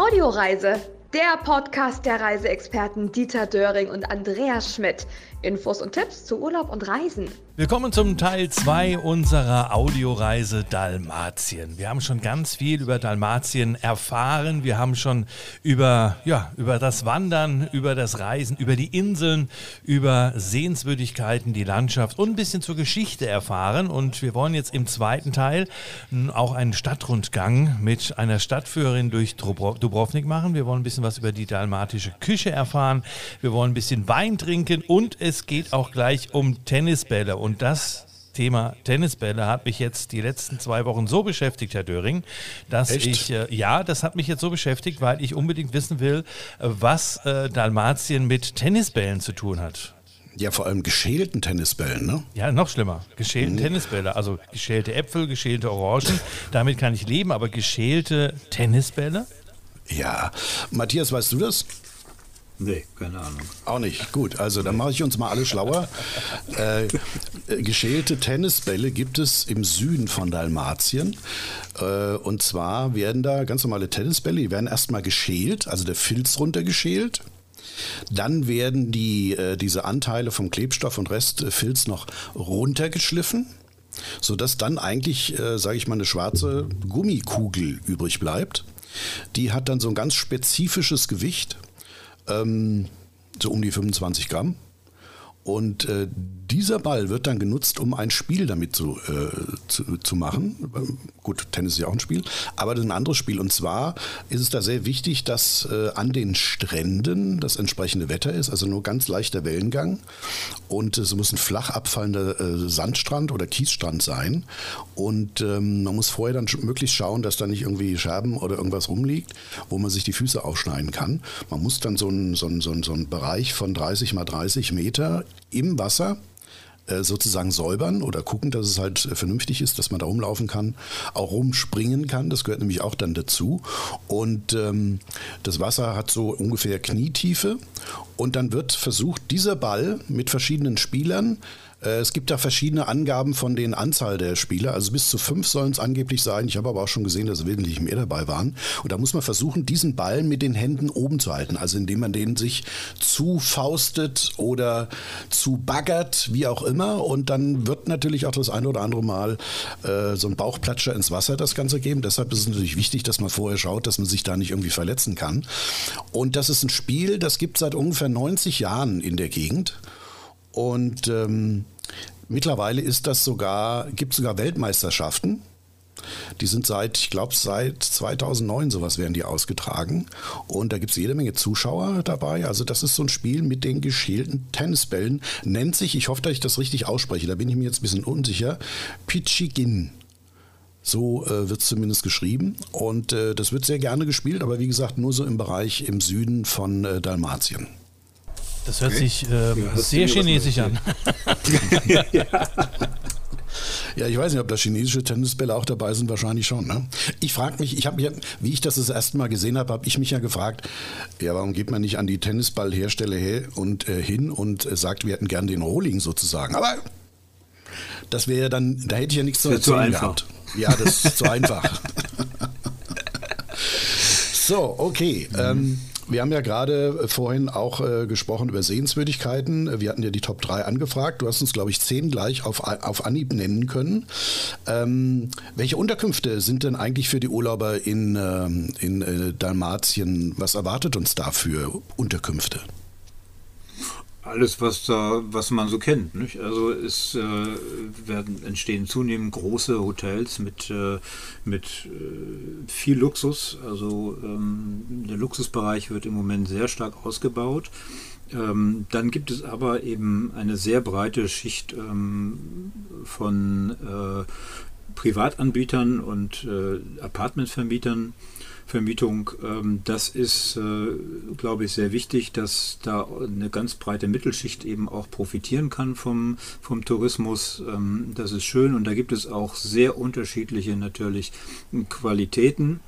Audioreise, der Podcast der Reiseexperten Dieter Döring und Andreas Schmidt. Infos und Tipps zu Urlaub und Reisen. Willkommen zum Teil 2 unserer Audioreise Dalmatien. Wir haben schon ganz viel über Dalmatien erfahren. Wir haben schon über, ja, über das Wandern, über das Reisen, über die Inseln, über Sehenswürdigkeiten, die Landschaft und ein bisschen zur Geschichte erfahren. Und wir wollen jetzt im zweiten Teil auch einen Stadtrundgang mit einer Stadtführerin durch Dubrovnik machen. Wir wollen ein bisschen was über die dalmatische Küche erfahren. Wir wollen ein bisschen Wein trinken und es geht auch gleich um Tennisbälle. Und und das Thema Tennisbälle hat mich jetzt die letzten zwei Wochen so beschäftigt, Herr Döring, dass Echt? ich, äh, ja, das hat mich jetzt so beschäftigt, weil ich unbedingt wissen will, was äh, Dalmatien mit Tennisbällen zu tun hat. Ja, vor allem geschälten Tennisbällen, ne? Ja, noch schlimmer. Geschälten mhm. Tennisbälle. Also geschälte Äpfel, geschälte Orangen. Damit kann ich leben, aber geschälte Tennisbälle? Ja. Matthias, weißt du das? Nee, keine Ahnung. Auch nicht. Gut, also dann mache ich uns mal alle schlauer. Äh, geschälte Tennisbälle gibt es im Süden von Dalmatien. Äh, und zwar werden da ganz normale Tennisbälle, die werden erstmal geschält, also der Filz runtergeschält. Dann werden die, äh, diese Anteile vom Klebstoff und Restfilz noch runtergeschliffen sodass dann eigentlich, äh, sage ich mal, eine schwarze Gummikugel übrig bleibt. Die hat dann so ein ganz spezifisches Gewicht ähm, so um die 25 Gramm. Und äh, dieser Ball wird dann genutzt, um ein Spiel damit zu, äh, zu, zu, machen. Gut, Tennis ist ja auch ein Spiel, aber das ist ein anderes Spiel. Und zwar ist es da sehr wichtig, dass äh, an den Stränden das entsprechende Wetter ist, also nur ganz leichter Wellengang. Und es muss ein flach abfallender äh, Sandstrand oder Kiesstrand sein. Und ähm, man muss vorher dann möglichst schauen, dass da nicht irgendwie Scherben oder irgendwas rumliegt, wo man sich die Füße aufschneiden kann. Man muss dann so einen so so ein, so ein Bereich von 30 mal 30 Meter im Wasser äh, sozusagen säubern oder gucken, dass es halt vernünftig ist, dass man da rumlaufen kann, auch rumspringen kann. Das gehört nämlich auch dann dazu. Und ähm, das Wasser hat so ungefähr Knietiefe. Und dann wird versucht, dieser Ball mit verschiedenen Spielern äh, es gibt da verschiedene Angaben von den Anzahl der Spieler. Also bis zu fünf sollen es angeblich sein. Ich habe aber auch schon gesehen, dass wesentlich mehr dabei waren. Und da muss man versuchen, diesen Ball mit den Händen oben zu halten. Also indem man den sich zufaustet oder zu baggert, wie auch immer. Und dann wird natürlich auch das eine oder andere Mal äh, so ein Bauchplatscher ins Wasser das Ganze geben. Deshalb ist es natürlich wichtig, dass man vorher schaut, dass man sich da nicht irgendwie verletzen kann. Und das ist ein Spiel, das gibt es seit ungefähr 90 Jahren in der Gegend. Und ähm, mittlerweile ist das sogar, gibt es sogar Weltmeisterschaften. Die sind seit, ich glaube, seit 2009 sowas werden die ausgetragen. Und da gibt es jede Menge Zuschauer dabei. Also das ist so ein Spiel mit den geschälten Tennisbällen. Nennt sich, ich hoffe, dass ich das richtig ausspreche, da bin ich mir jetzt ein bisschen unsicher, Pichigin. So äh, wird es zumindest geschrieben. Und äh, das wird sehr gerne gespielt, aber wie gesagt, nur so im Bereich im Süden von äh, Dalmatien. Das hört okay. sich äh, ja, sehr chinesisch an. ja. ja, ich weiß nicht, ob da chinesische Tennisbälle auch dabei sind, wahrscheinlich schon. Ne? Ich frage mich, ich habe wie ich das das erste Mal gesehen habe, habe ich mich ja gefragt, ja, warum geht man nicht an die Tennisballhersteller her und äh, hin und äh, sagt, wir hätten gern den Rohling sozusagen. Aber das wäre dann, da hätte ich ja nichts zu erzählen gehabt. Ja, das ist zu einfach. so, okay. Mhm. Ähm, wir haben ja gerade äh, vorhin auch äh, gesprochen über Sehenswürdigkeiten. Wir hatten ja die Top 3 angefragt. Du hast uns, glaube ich, zehn gleich auf, auf Anhieb nennen können. Ähm, welche Unterkünfte sind denn eigentlich für die Urlauber in, ähm, in äh, Dalmatien? Was erwartet uns da für Unterkünfte? Alles, was da, was man so kennt. Nicht? Also es äh, werden entstehen zunehmend große Hotels mit, äh, mit äh, viel Luxus. Also ähm, der Luxusbereich wird im Moment sehr stark ausgebaut. Ähm, dann gibt es aber eben eine sehr breite Schicht ähm, von äh, Privatanbietern und äh, Apartmentvermietern Vermietung. Ähm, das ist, äh, glaube ich, sehr wichtig, dass da eine ganz breite Mittelschicht eben auch profitieren kann vom, vom Tourismus. Ähm, das ist schön und da gibt es auch sehr unterschiedliche natürlich Qualitäten.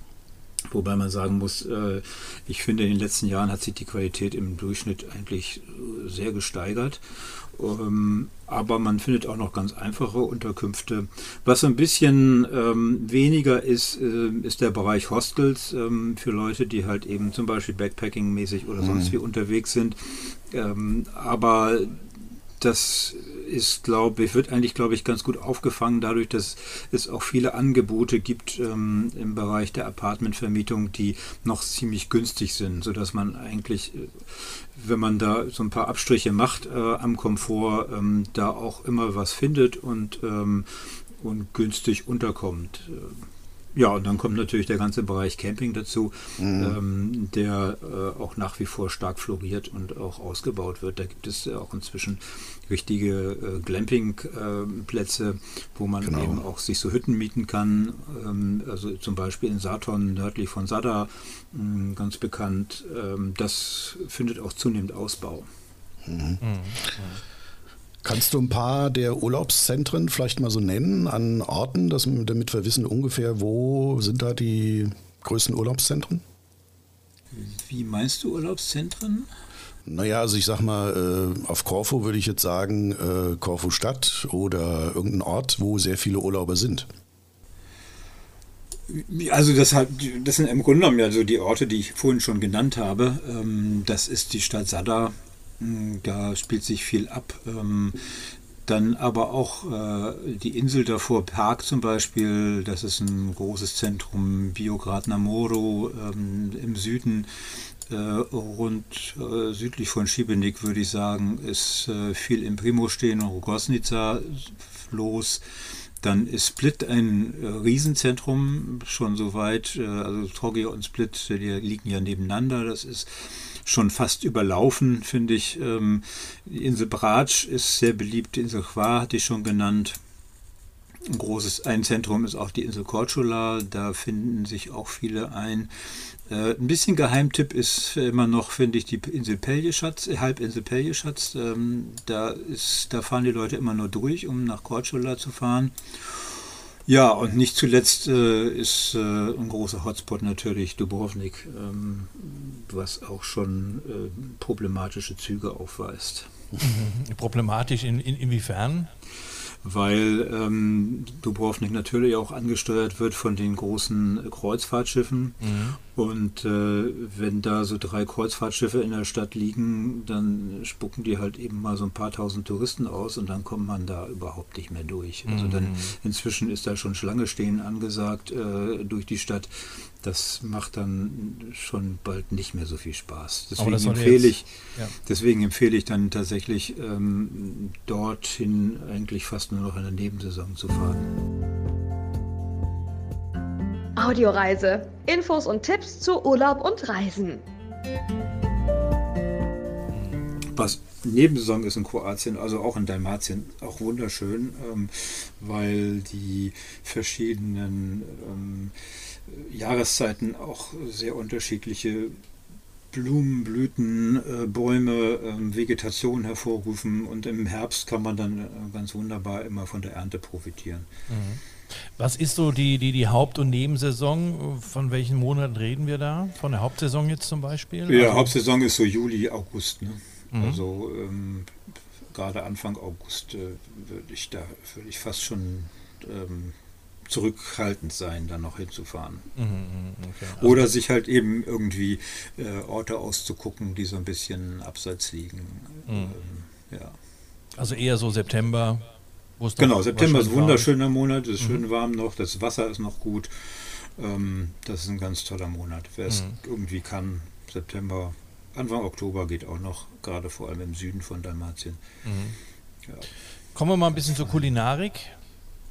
Wobei man sagen muss, äh, ich finde, in den letzten Jahren hat sich die Qualität im Durchschnitt eigentlich äh, sehr gesteigert. Ähm, aber man findet auch noch ganz einfache Unterkünfte. Was ein bisschen ähm, weniger ist, äh, ist der Bereich Hostels ähm, für Leute, die halt eben zum Beispiel Backpacking-mäßig oder sonst mhm. wie unterwegs sind. Ähm, aber das ist, glaube ich, wird eigentlich, glaube ich, ganz gut aufgefangen, dadurch, dass es auch viele Angebote gibt ähm, im Bereich der Apartmentvermietung, die noch ziemlich günstig sind, sodass man eigentlich, äh, wenn man da so ein paar Abstriche macht äh, am Komfort, ähm, da auch immer was findet und, ähm, und günstig unterkommt. Ja, und dann kommt natürlich der ganze Bereich Camping dazu, mhm. ähm, der äh, auch nach wie vor stark floriert und auch ausgebaut wird. Da gibt es äh, auch inzwischen richtige äh, Glamping-Plätze, äh, wo man genau. eben auch sich so Hütten mieten kann. Ähm, also zum Beispiel in Saturn nördlich von Sada, mh, ganz bekannt. Ähm, das findet auch zunehmend Ausbau. Mhm. Mhm. Kannst du ein paar der Urlaubszentren vielleicht mal so nennen an Orten, dass, damit wir wissen ungefähr, wo sind da die größten Urlaubszentren? Wie meinst du Urlaubszentren? Naja, also ich sag mal, äh, auf Korfu würde ich jetzt sagen, äh, Korfu Stadt oder irgendein Ort, wo sehr viele Urlauber sind. Also das, hat, das sind im Grunde genommen ja so die Orte, die ich vorhin schon genannt habe. Ähm, das ist die Stadt Sada, da spielt sich viel ab. Ähm, dann aber auch äh, die Insel davor, Park zum Beispiel, das ist ein großes Zentrum, Biograd Namoro ähm, im Süden, äh, rund äh, südlich von Šibenik würde ich sagen, ist äh, viel im Primo stehen und Rogosnica los. Dann ist Split ein äh, Riesenzentrum, schon soweit, äh, also Trogir und Split, die liegen ja nebeneinander, das ist schon fast überlaufen, finde ich. Ähm, die Insel Bratsch ist sehr beliebt, die Insel Hvar hatte ich schon genannt. Ein großes ein Zentrum ist auch die Insel Korčula, da finden sich auch viele ein. Äh, ein bisschen Geheimtipp ist immer noch, finde ich, die Insel Peljeschatz, äh, Halbinsel Peljeschatz. Ähm, da, da fahren die Leute immer nur durch, um nach Korčula zu fahren. Ja, und nicht zuletzt äh, ist äh, ein großer Hotspot natürlich Dubrovnik, ähm, was auch schon äh, problematische Züge aufweist. Mhm. Problematisch in, in, inwiefern? weil ähm, Dubrovnik natürlich auch angesteuert wird von den großen Kreuzfahrtschiffen. Mhm. Und äh, wenn da so drei Kreuzfahrtschiffe in der Stadt liegen, dann spucken die halt eben mal so ein paar tausend Touristen aus und dann kommt man da überhaupt nicht mehr durch. Also dann mhm. inzwischen ist da schon Schlange stehen angesagt äh, durch die Stadt das macht dann schon bald nicht mehr so viel Spaß. Deswegen empfehle ich, ja. deswegen empfehle ich dann tatsächlich ähm, dorthin eigentlich fast nur noch in der Nebensaison zu fahren. Audioreise. Infos und Tipps zu Urlaub und Reisen. Was Nebensaison ist in Kroatien, also auch in Dalmatien, auch wunderschön, ähm, weil die verschiedenen ähm, Jahreszeiten auch sehr unterschiedliche Blumen, Blüten, äh, Bäume, äh, Vegetation hervorrufen und im Herbst kann man dann äh, ganz wunderbar immer von der Ernte profitieren. Mhm. Was ist so die, die, die Haupt- und Nebensaison? Von welchen Monaten reden wir da? Von der Hauptsaison jetzt zum Beispiel? Ja, also Hauptsaison ist so Juli, August. Ne? Mhm. Also ähm, gerade Anfang August äh, würde ich da würde ich fast schon ähm, zurückhaltend sein, da noch hinzufahren. Mhm, mhm, okay. also Oder sich halt eben irgendwie äh, Orte auszugucken, die so ein bisschen abseits liegen. Mhm. Ähm, ja. Also eher so September. Genau, September ist ein wunderschöner Monat, es ist mhm. schön warm noch, das Wasser ist noch gut. Ähm, das ist ein ganz toller Monat. Wer es mhm. irgendwie kann, September, Anfang Oktober geht auch noch, gerade vor allem im Süden von Dalmatien. Mhm. Ja. Kommen wir mal ein bisschen zur Kulinarik.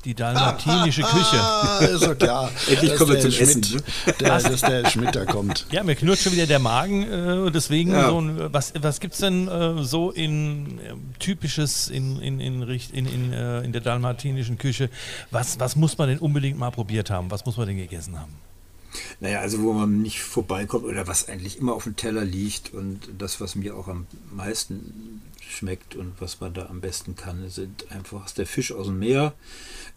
Die dalmatinische Küche. Ah, ist doch klar. Endlich kommen wir zum Schmidt. Essen. Der, dass der Schmidt da kommt. Ja, mir knurrt schon wieder der Magen. Äh, deswegen, ja. so ein, was, was gibt es denn äh, so in äh, typisches in, in, in, in, in, äh, in der dalmatinischen Küche? Was, was muss man denn unbedingt mal probiert haben? Was muss man denn gegessen haben? Naja, also wo man nicht vorbeikommt oder was eigentlich immer auf dem Teller liegt und das, was mir auch am meisten schmeckt und was man da am besten kann, sind einfach der Fisch aus dem Meer,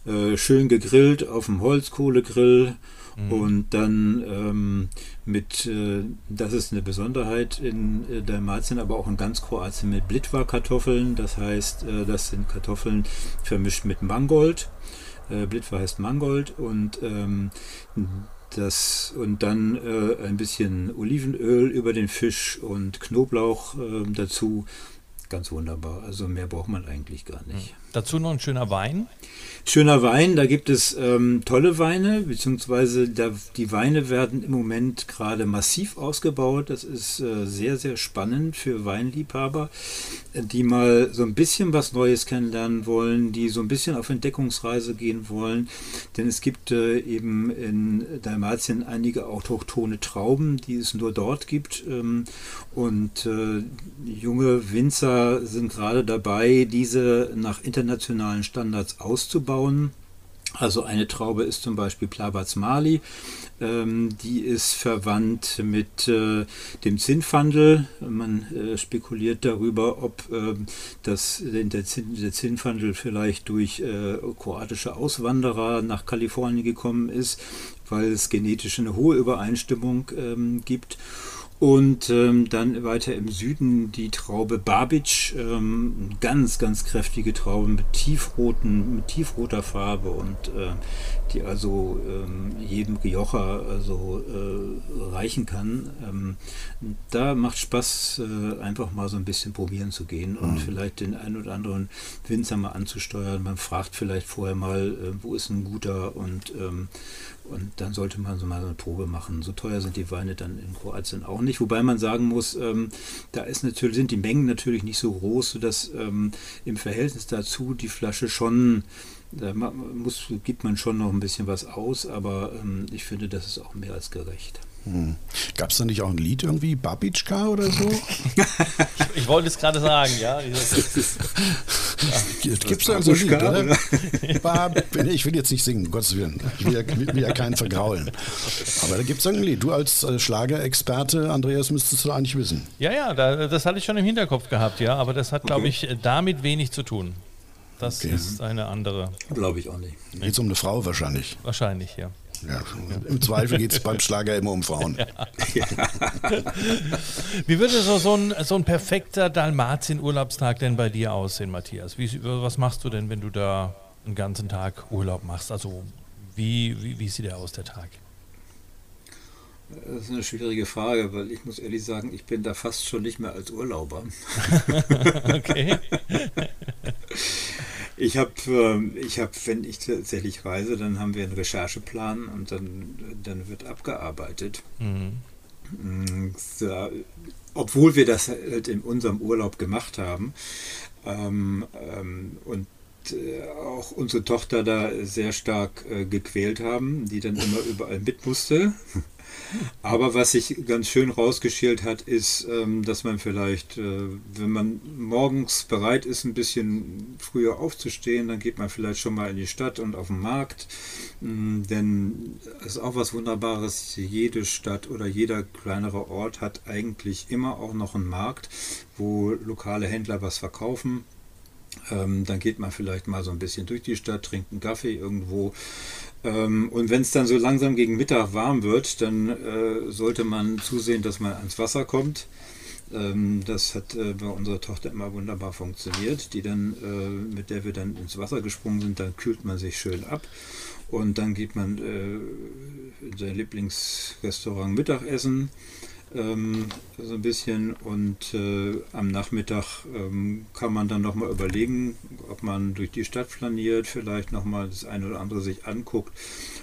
äh, schön gegrillt auf dem Holzkohlegrill Mhm. Und dann ähm, mit, äh, das ist eine Besonderheit in äh, Dalmatien, aber auch in ganz Kroatien mit Blitwa-Kartoffeln. Das heißt, äh, das sind Kartoffeln vermischt mit Mangold. Äh, Blitwa heißt Mangold und ähm, das und dann äh, ein bisschen Olivenöl über den Fisch und Knoblauch äh, dazu. Ganz wunderbar. Also mehr braucht man eigentlich gar nicht. Dazu noch ein schöner Wein. Schöner Wein, da gibt es ähm, tolle Weine, beziehungsweise da, die Weine werden im Moment gerade massiv ausgebaut. Das ist äh, sehr, sehr spannend für Weinliebhaber, die mal so ein bisschen was Neues kennenlernen wollen, die so ein bisschen auf Entdeckungsreise gehen wollen. Denn es gibt äh, eben in Dalmatien einige autochtone Trauben, die es nur dort gibt. Ähm, und äh, junge Winzer sind gerade dabei, diese nach internationalen Standards auszubauen bauen. Also eine Traube ist zum Beispiel Plabatz Mali, ähm, die ist verwandt mit äh, dem Zinnfandel. Man äh, spekuliert darüber, ob äh, das, der, Zin, der Zinnfandel vielleicht durch äh, kroatische Auswanderer nach Kalifornien gekommen ist, weil es genetisch eine hohe Übereinstimmung ähm, gibt. Und ähm, dann weiter im Süden die Traube Babic, ähm, ganz, ganz kräftige Traube mit tiefroten, mit tiefroter Farbe und äh, die also ähm, jedem Rioja also äh, reichen kann. Ähm, da macht Spaß, äh, einfach mal so ein bisschen probieren zu gehen und mhm. vielleicht den einen oder anderen Winzer mal anzusteuern. Man fragt vielleicht vorher mal, äh, wo ist ein guter und ähm, und dann sollte man so mal eine Probe machen. So teuer sind die Weine dann in Kroatien auch nicht. Wobei man sagen muss, ähm, da ist natürlich, sind die Mengen natürlich nicht so groß, sodass ähm, im Verhältnis dazu die Flasche schon, da muss, gibt man schon noch ein bisschen was aus, aber ähm, ich finde, das ist auch mehr als gerecht. Hm. Gab es da nicht auch ein Lied irgendwie, Babitschka oder so? ich wollte es gerade sagen, ja. Gibt es da so ein Lied, oder? ich will jetzt nicht singen, um Gottes Willen. Ich will ja, will ja keinen vergraulen. Aber da gibt es ein Lied. Du als äh, Schlagerexperte, Andreas, müsstest du eigentlich wissen. Ja, ja, da, das hatte ich schon im Hinterkopf gehabt, ja. Aber das hat, glaube ich, damit wenig zu tun. Das okay. ist eine andere. Glaube ich auch nicht. Geht es um eine Frau wahrscheinlich? Wahrscheinlich, ja. Ja, Im Zweifel geht es beim Schlager immer um Frauen. Ja. Wie würde so, so, ein, so ein perfekter Dalmatien-Urlaubstag denn bei dir aussehen, Matthias? Wie, was machst du denn, wenn du da einen ganzen Tag Urlaub machst? Also wie, wie, wie sieht der aus, der Tag? Das ist eine schwierige Frage, weil ich muss ehrlich sagen, ich bin da fast schon nicht mehr als Urlauber. okay. Ich habe, äh, ich hab, wenn ich tatsächlich reise, dann haben wir einen Rechercheplan und dann, dann wird abgearbeitet. Mhm. Mm, so, obwohl wir das halt in unserem Urlaub gemacht haben ähm, ähm, und äh, auch unsere Tochter da sehr stark äh, gequält haben, die dann immer überall mit musste. Aber was sich ganz schön rausgeschält hat, ist, ähm, dass man vielleicht, äh, wenn man morgens bereit ist, ein bisschen früher aufzustehen, dann geht man vielleicht schon mal in die Stadt und auf den Markt. Mm, denn es ist auch was Wunderbares. Jede Stadt oder jeder kleinere Ort hat eigentlich immer auch noch einen Markt, wo lokale Händler was verkaufen. Ähm, dann geht man vielleicht mal so ein bisschen durch die Stadt, trinkt einen Kaffee irgendwo ähm, und wenn es dann so langsam gegen Mittag warm wird, dann äh, sollte man zusehen, dass man ans Wasser kommt. Ähm, das hat äh, bei unserer Tochter immer wunderbar funktioniert, die dann, äh, mit der wir dann ins Wasser gesprungen sind, dann kühlt man sich schön ab. Und dann geht man in sein Lieblingsrestaurant Mittagessen ähm, so ein bisschen und äh, am Nachmittag ähm, kann man dann nochmal überlegen, ob man durch die Stadt flaniert, vielleicht nochmal das eine oder andere sich anguckt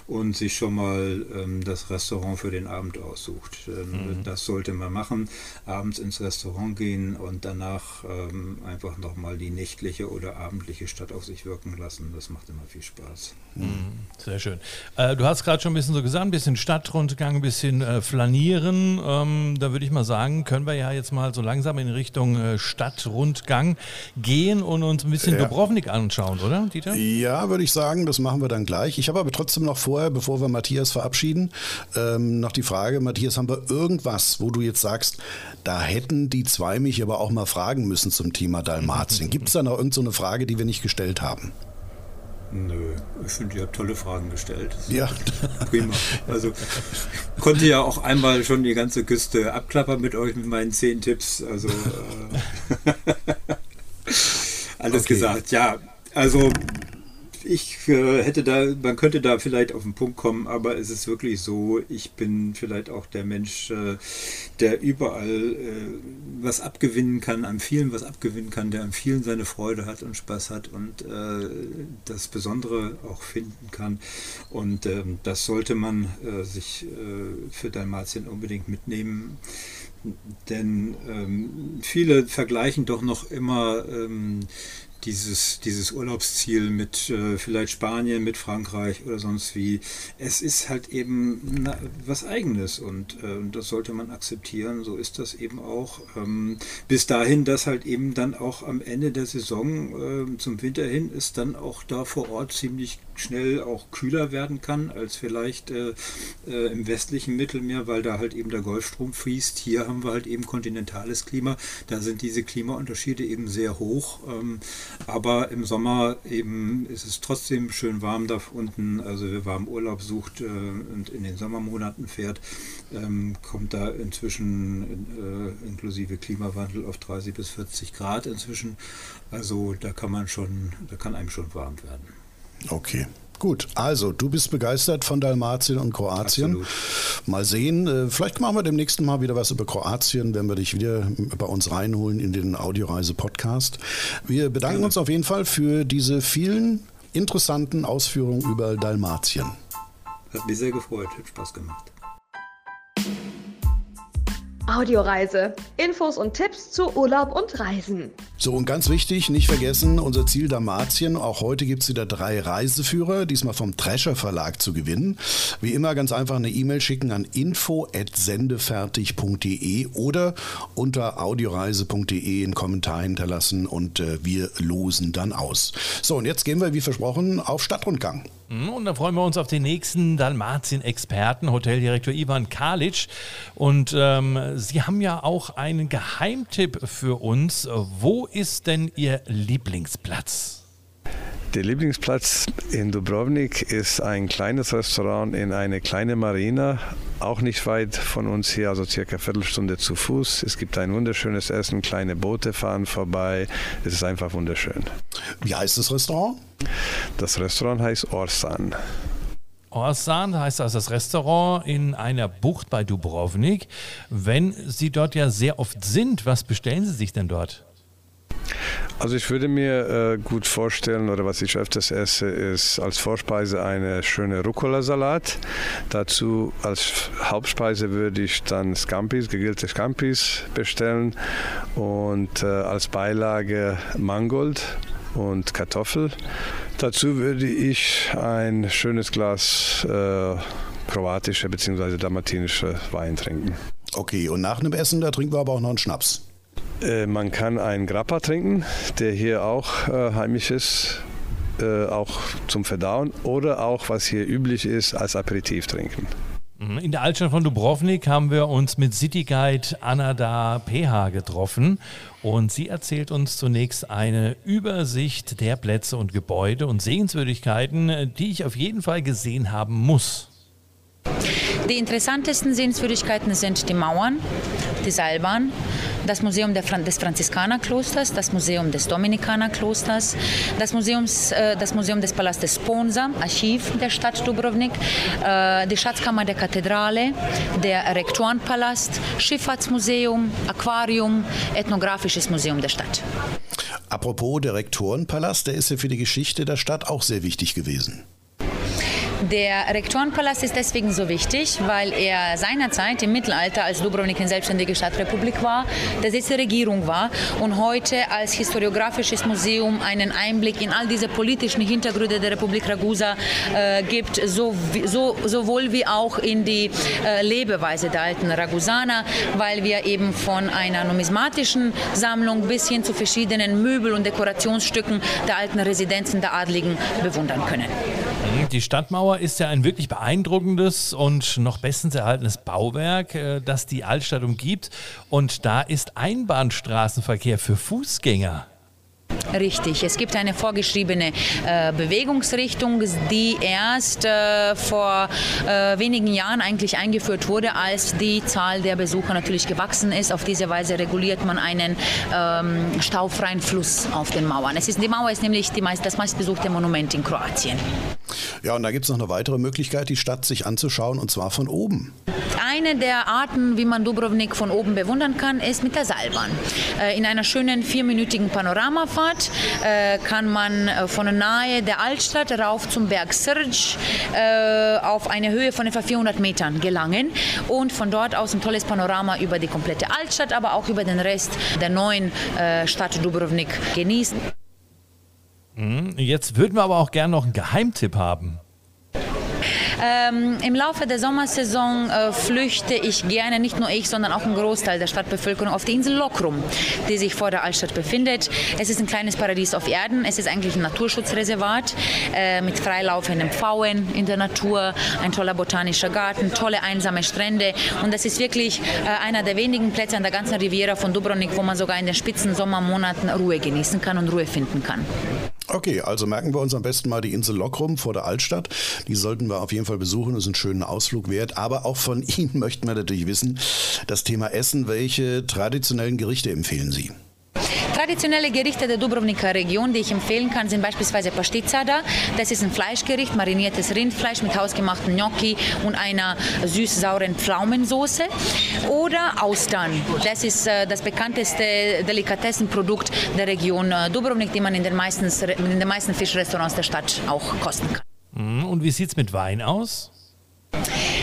und sich schon mal ähm, das Restaurant für den Abend aussucht. Ähm, mhm. Das sollte man machen, abends ins Restaurant gehen und danach ähm, einfach nochmal die nächtliche oder abendliche Stadt auf sich wirken lassen. Das macht immer viel Spaß. Mhm. Sehr schön. Äh, du hast gerade schon ein bisschen so gesagt, ein bisschen Stadtrundgang, ein bisschen äh, flanieren. Ähm, da würde ich mal sagen, können wir ja jetzt mal so langsam in Richtung äh, Stadtrundgang gehen und uns ein bisschen ja. Dubrovnik anschauen, oder, Dieter? Ja, würde ich sagen, das machen wir dann gleich. Ich habe aber trotzdem noch vorher, bevor wir Matthias verabschieden, ähm, noch die Frage, Matthias, haben wir irgendwas, wo du jetzt sagst, da hätten die zwei mich aber auch mal fragen müssen zum Thema Dalmatien. Gibt es da noch irgendeine so Frage, die wir nicht gestellt haben? Nö, ich finde, ihr habt tolle Fragen gestellt. Ja. Prima. Also konnte ja auch einmal schon die ganze Küste abklappern mit euch mit meinen zehn Tipps. Also äh, alles okay. gesagt. Ja, also ich äh, hätte da, man könnte da vielleicht auf den Punkt kommen, aber es ist wirklich so, ich bin vielleicht auch der Mensch, äh, der überall äh, was abgewinnen kann, an vielen was abgewinnen kann, der an vielen seine Freude hat und Spaß hat und das Besondere auch finden kann. Und ähm, das sollte man sich für Dalmatien unbedingt mitnehmen. Denn ähm, viele vergleichen doch noch immer ähm, dieses, dieses Urlaubsziel mit äh, vielleicht Spanien, mit Frankreich oder sonst wie. Es ist halt eben na, was Eigenes und äh, das sollte man akzeptieren. So ist das eben auch. Ähm, bis dahin, dass halt eben dann auch am Ende der Saison äh, zum Winter hin ist dann auch da vor Ort ziemlich schnell auch kühler werden kann als vielleicht äh, äh, im westlichen Mittelmeer, weil da halt eben der Golfstrom fließt. Hier haben wir halt eben kontinentales Klima. Da sind diese Klimaunterschiede eben sehr hoch. Ähm, aber im Sommer eben ist es trotzdem schön warm da unten. Also wer warm Urlaub sucht äh, und in den Sommermonaten fährt, ähm, kommt da inzwischen äh, inklusive Klimawandel auf 30 bis 40 Grad inzwischen. Also da kann man schon, da kann einem schon warm werden. Okay. Gut, also du bist begeistert von Dalmatien und Kroatien. Absolut. Mal sehen, äh, vielleicht machen wir demnächst mal wieder was über Kroatien, wenn wir dich wieder bei uns reinholen in den Audioreise-Podcast. Wir bedanken uns auf jeden Fall für diese vielen interessanten Ausführungen über Dalmatien. Hat mich sehr gefreut, hat Spaß gemacht. Audioreise. Infos und Tipps zu Urlaub und Reisen. So, und ganz wichtig, nicht vergessen, unser Ziel Dalmatien. Auch heute gibt es wieder drei Reiseführer, diesmal vom Trescher Verlag zu gewinnen. Wie immer ganz einfach eine E-Mail schicken an info.sendefertig.de oder unter audioreise.de einen Kommentar hinterlassen und äh, wir losen dann aus. So, und jetzt gehen wir, wie versprochen, auf Stadtrundgang. Mhm, und dann freuen wir uns auf den nächsten Dalmatien-Experten, Hoteldirektor Ivan Kalic. Und ähm, Sie haben ja auch einen Geheimtipp für uns. Wo ist denn Ihr Lieblingsplatz? Der Lieblingsplatz in Dubrovnik ist ein kleines Restaurant in eine kleine Marina, auch nicht weit von uns hier, also circa eine Viertelstunde zu Fuß. Es gibt ein wunderschönes Essen, kleine Boote fahren vorbei. Es ist einfach wunderschön. Wie heißt das Restaurant? Das Restaurant heißt Orsan. Orsan heißt also das Restaurant in einer Bucht bei Dubrovnik. Wenn Sie dort ja sehr oft sind, was bestellen Sie sich denn dort? Also ich würde mir äh, gut vorstellen, oder was ich öfters esse, ist als Vorspeise eine schöne Rucola-Salat. Dazu als Hauptspeise würde ich dann Scampis, gegrillte Scampis bestellen und äh, als Beilage Mangold und Kartoffel. Dazu würde ich ein schönes Glas äh, kroatische bzw. dalmatinische Wein trinken. Okay, und nach dem Essen, da trinken wir aber auch noch einen Schnaps. Äh, man kann einen Grappa trinken, der hier auch äh, heimisch ist, äh, auch zum Verdauen oder auch, was hier üblich ist, als Aperitif trinken. Mhm. In der Altstadt von Dubrovnik haben wir uns mit City Guide Anada PH getroffen und sie erzählt uns zunächst eine Übersicht der Plätze und Gebäude und Sehenswürdigkeiten, die ich auf jeden Fall gesehen haben muss. Die interessantesten Sehenswürdigkeiten sind die Mauern, die Seilbahn, das Museum des Franziskanerklosters, das Museum des Dominikanerklosters, das, Museums, äh, das Museum des Palastes Sponsa, Archiv der Stadt Dubrovnik, äh, die Schatzkammer der Kathedrale, der Rektorenpalast, Schifffahrtsmuseum, Aquarium, Ethnografisches Museum der Stadt. Apropos der Rektorenpalast, der ist ja für die Geschichte der Stadt auch sehr wichtig gewesen. Der Rektorenpalast ist deswegen so wichtig, weil er seinerzeit im Mittelalter, als Dubrovnik eine selbstständige Stadtrepublik war, der Sitz der Regierung war und heute als historiografisches Museum einen Einblick in all diese politischen Hintergründe der Republik Ragusa äh, gibt, so, so, sowohl wie auch in die äh, Lebeweise der alten Ragusaner, weil wir eben von einer numismatischen Sammlung bis hin zu verschiedenen Möbel- und Dekorationsstücken der alten Residenzen der Adligen bewundern können. Die Stadtmauer ist ja ein wirklich beeindruckendes und noch bestens erhaltenes Bauwerk, äh, das die Altstadt umgibt. Und da ist Einbahnstraßenverkehr für Fußgänger. Richtig. Es gibt eine vorgeschriebene äh, Bewegungsrichtung, die erst äh, vor äh, wenigen Jahren eigentlich eingeführt wurde, als die Zahl der Besucher natürlich gewachsen ist. Auf diese Weise reguliert man einen ähm, staufreien Fluss auf den Mauern. Es ist, die Mauer ist nämlich die meist, das meistbesuchte Monument in Kroatien. Ja, und da gibt es noch eine weitere Möglichkeit, die Stadt sich anzuschauen, und zwar von oben. Eine der Arten, wie man Dubrovnik von oben bewundern kann, ist mit der Seilbahn. Äh, in einer schönen vierminütigen Panoramafahrt äh, kann man äh, von nahe der Altstadt rauf zum Berg Srđ auf eine Höhe von etwa 400 Metern gelangen und von dort aus ein tolles Panorama über die komplette Altstadt, aber auch über den Rest der neuen Stadt Dubrovnik genießen. Mhm. Jetzt würden wir aber auch gerne noch einen Geheimtipp haben. Ähm, Im Laufe der Sommersaison äh, flüchte ich gerne, nicht nur ich, sondern auch ein Großteil der Stadtbevölkerung auf die Insel Lokrum, die sich vor der Altstadt befindet. Es ist ein kleines Paradies auf Erden. Es ist eigentlich ein Naturschutzreservat äh, mit freilaufenden Pfauen in der Natur, ein toller botanischer Garten, tolle einsame Strände. Und das ist wirklich äh, einer der wenigen Plätze an der ganzen Riviera von Dubrovnik, wo man sogar in den spitzen Sommermonaten Ruhe genießen kann und Ruhe finden kann. Okay, also merken wir uns am besten mal die Insel Lokrum vor der Altstadt. Die sollten wir auf jeden Fall besuchen, ist einen schönen Ausflug wert. Aber auch von Ihnen möchten wir natürlich wissen, das Thema Essen, welche traditionellen Gerichte empfehlen Sie? Traditionelle Gerichte der Dubrovniker Region, die ich empfehlen kann, sind beispielsweise Pasticada. Das ist ein Fleischgericht, mariniertes Rindfleisch mit hausgemachten Gnocchi und einer süß-sauren Pflaumensoße. Oder Austern. Das ist äh, das bekannteste Delikatessenprodukt der Region äh, Dubrovnik, die man in den meisten, in den meisten Fischrestaurants der Stadt auch kosten kann. Mhm, und wie sieht es mit Wein aus?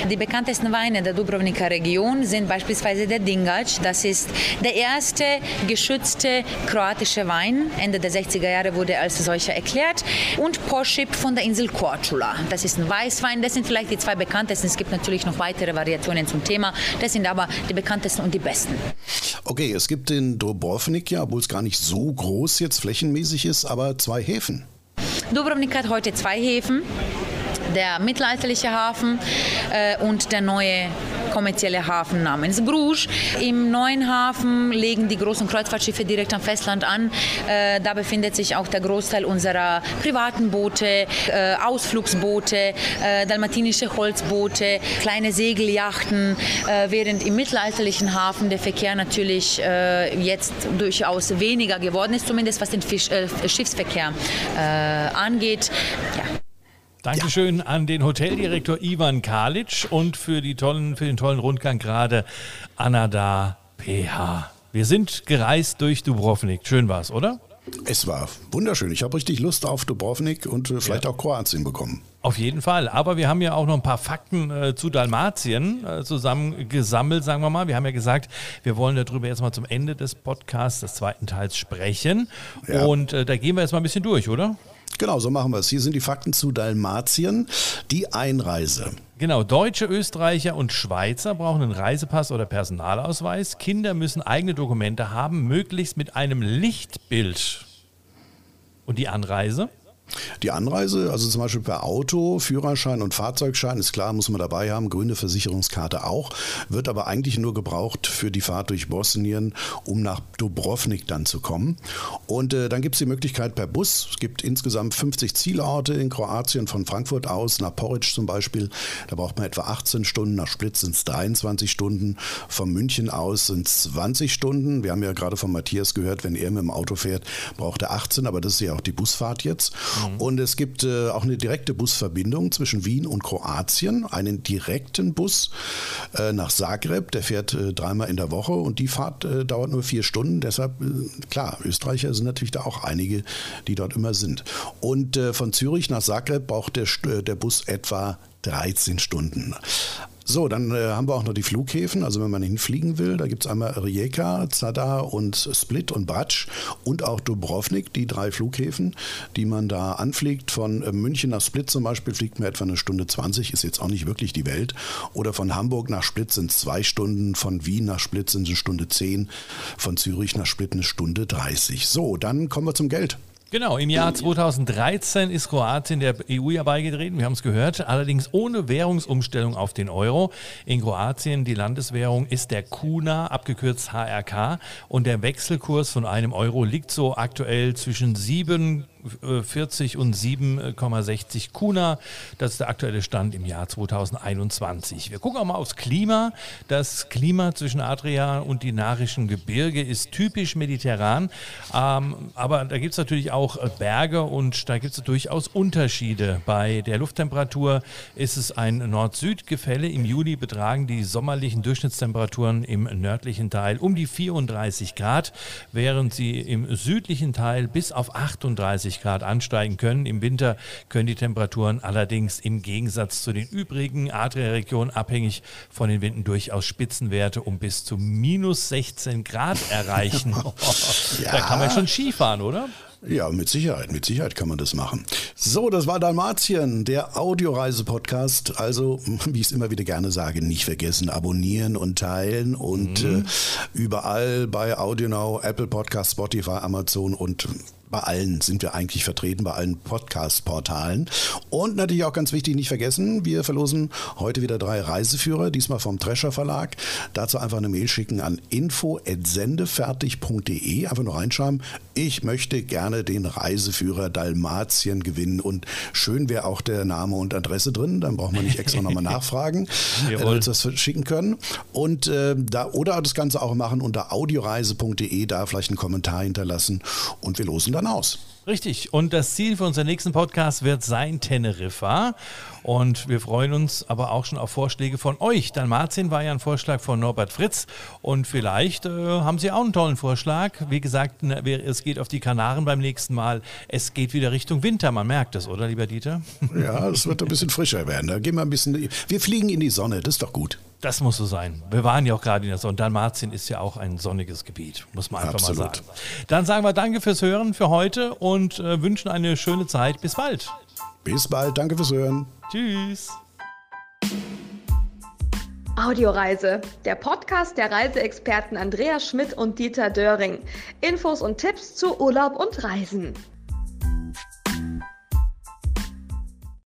Die bekanntesten Weine der Dubrovniker Region sind beispielsweise der Dingac. Das ist der erste geschützte kroatische Wein. Ende der 60er Jahre wurde er als solcher erklärt. Und Poschip von der Insel Korčula. Das ist ein Weißwein. Das sind vielleicht die zwei bekanntesten. Es gibt natürlich noch weitere Variationen zum Thema. Das sind aber die bekanntesten und die besten. Okay, es gibt in Dubrovnik ja, obwohl es gar nicht so groß jetzt flächenmäßig ist, aber zwei Häfen. Dubrovnik hat heute zwei Häfen der mittelalterliche Hafen äh, und der neue kommerzielle Hafen namens Bruges. Im neuen Hafen legen die großen Kreuzfahrtschiffe direkt am Festland an. Äh, da befindet sich auch der Großteil unserer privaten Boote, äh, Ausflugsboote, äh, dalmatinische Holzboote, kleine Segeljachten, äh, während im mittelalterlichen Hafen der Verkehr natürlich äh, jetzt durchaus weniger geworden ist, zumindest was den Fisch, Schiffsverkehr angeht. Ja. Dankeschön ja. an den Hoteldirektor Ivan Kalic und für, die tollen, für den tollen Rundgang gerade Anada PH. Wir sind gereist durch Dubrovnik. Schön war es, oder? Es war wunderschön. Ich habe richtig Lust auf Dubrovnik und äh, vielleicht ja. auch Kroatien bekommen. Auf jeden Fall. Aber wir haben ja auch noch ein paar Fakten äh, zu Dalmatien äh, zusammengesammelt, sagen wir mal. Wir haben ja gesagt, wir wollen darüber jetzt mal zum Ende des Podcasts, des zweiten Teils, sprechen. Ja. Und äh, da gehen wir jetzt mal ein bisschen durch, oder? Genau, so machen wir es. Hier sind die Fakten zu Dalmatien. Die Einreise. Genau, Deutsche, Österreicher und Schweizer brauchen einen Reisepass oder Personalausweis. Kinder müssen eigene Dokumente haben, möglichst mit einem Lichtbild. Und die Anreise? Die Anreise, also zum Beispiel per Auto, Führerschein und Fahrzeugschein, ist klar, muss man dabei haben, grüne Versicherungskarte auch, wird aber eigentlich nur gebraucht für die Fahrt durch Bosnien, um nach Dubrovnik dann zu kommen. Und äh, dann gibt es die Möglichkeit per Bus. Es gibt insgesamt 50 Zielorte in Kroatien, von Frankfurt aus nach Poric zum Beispiel. Da braucht man etwa 18 Stunden, nach Split sind es 23 Stunden, von München aus sind es 20 Stunden. Wir haben ja gerade von Matthias gehört, wenn er mit dem Auto fährt, braucht er 18, aber das ist ja auch die Busfahrt jetzt. Mhm. Und es gibt äh, auch eine direkte Busverbindung zwischen Wien und Kroatien, einen direkten Bus äh, nach Zagreb, der fährt äh, dreimal in der Woche und die Fahrt äh, dauert nur vier Stunden. Deshalb, äh, klar, Österreicher sind natürlich da auch einige, die dort immer sind. Und äh, von Zürich nach Zagreb braucht der, der Bus etwa 13 Stunden. So, dann äh, haben wir auch noch die Flughäfen. Also wenn man hinfliegen will, da gibt es einmal Rijeka, Zadar und Split und Brač und auch Dubrovnik, die drei Flughäfen, die man da anfliegt. Von äh, München nach Split zum Beispiel fliegt man etwa eine Stunde 20, ist jetzt auch nicht wirklich die Welt. Oder von Hamburg nach Split sind es zwei Stunden, von Wien nach Split sind es eine Stunde 10, von Zürich nach Split eine Stunde 30. So, dann kommen wir zum Geld. Genau, im Jahr 2013 ist Kroatien der EU ja beigetreten, wir haben es gehört, allerdings ohne Währungsumstellung auf den Euro. In Kroatien die Landeswährung ist der Kuna, abgekürzt HRK, und der Wechselkurs von einem Euro liegt so aktuell zwischen 7 40 und 7,60 Kuna. Das ist der aktuelle Stand im Jahr 2021. Wir gucken auch mal aufs Klima. Das Klima zwischen Adria und Dinarischen Gebirge ist typisch mediterran. Ähm, aber da gibt es natürlich auch Berge und da gibt es durchaus Unterschiede. Bei der Lufttemperatur ist es ein Nord-Süd-Gefälle. Im Juli betragen die sommerlichen Durchschnittstemperaturen im nördlichen Teil um die 34 Grad, während sie im südlichen Teil bis auf 38 30 Grad ansteigen können. Im Winter können die Temperaturen allerdings im Gegensatz zu den übrigen Adria-Regionen abhängig von den Winden durchaus Spitzenwerte um bis zu minus 16 Grad erreichen. ja. Da kann man schon Skifahren, oder? Ja, mit Sicherheit, mit Sicherheit kann man das machen. So, das war Dalmatien, der Audioreise-Podcast. Also, wie ich es immer wieder gerne sage, nicht vergessen, abonnieren und teilen und mhm. äh, überall bei AudioNow, Apple Podcast, Spotify, Amazon und bei allen sind wir eigentlich vertreten, bei allen Podcast-Portalen. Und natürlich auch ganz wichtig, nicht vergessen, wir verlosen heute wieder drei Reiseführer, diesmal vom Drescher Verlag. Dazu einfach eine Mail schicken an info.sendefertig.de. Einfach nur reinschreiben, ich möchte gerne den Reiseführer Dalmatien gewinnen. Und schön wäre auch der Name und Adresse drin, dann braucht man nicht extra nochmal nachfragen, äh, damit wir das schicken können. Und äh, da, oder das Ganze auch machen unter audioreise.de, da vielleicht einen Kommentar hinterlassen und wir losen dann aus. Richtig. Und das Ziel für unseren nächsten Podcast wird sein Teneriffa. Und wir freuen uns aber auch schon auf Vorschläge von euch. Dalmatien war ja ein Vorschlag von Norbert Fritz. Und vielleicht äh, haben Sie auch einen tollen Vorschlag. Wie gesagt, es geht auf die Kanaren beim nächsten Mal. Es geht wieder Richtung Winter. Man merkt es, oder, lieber Dieter? Ja, es wird ein bisschen frischer werden. Da gehen wir ein bisschen. Wir fliegen in die Sonne. Das ist doch gut. Das muss so sein. Wir waren ja auch gerade in der Sonne. Dalmatien ist ja auch ein sonniges Gebiet, muss man einfach Absolut. mal sagen. Dann sagen wir Danke fürs Hören für heute und äh, wünschen eine schöne Zeit. Bis bald. Bis bald. Danke fürs Hören. Tschüss. Audioreise, der Podcast der Reiseexperten Andreas Schmidt und Dieter Döring. Infos und Tipps zu Urlaub und Reisen.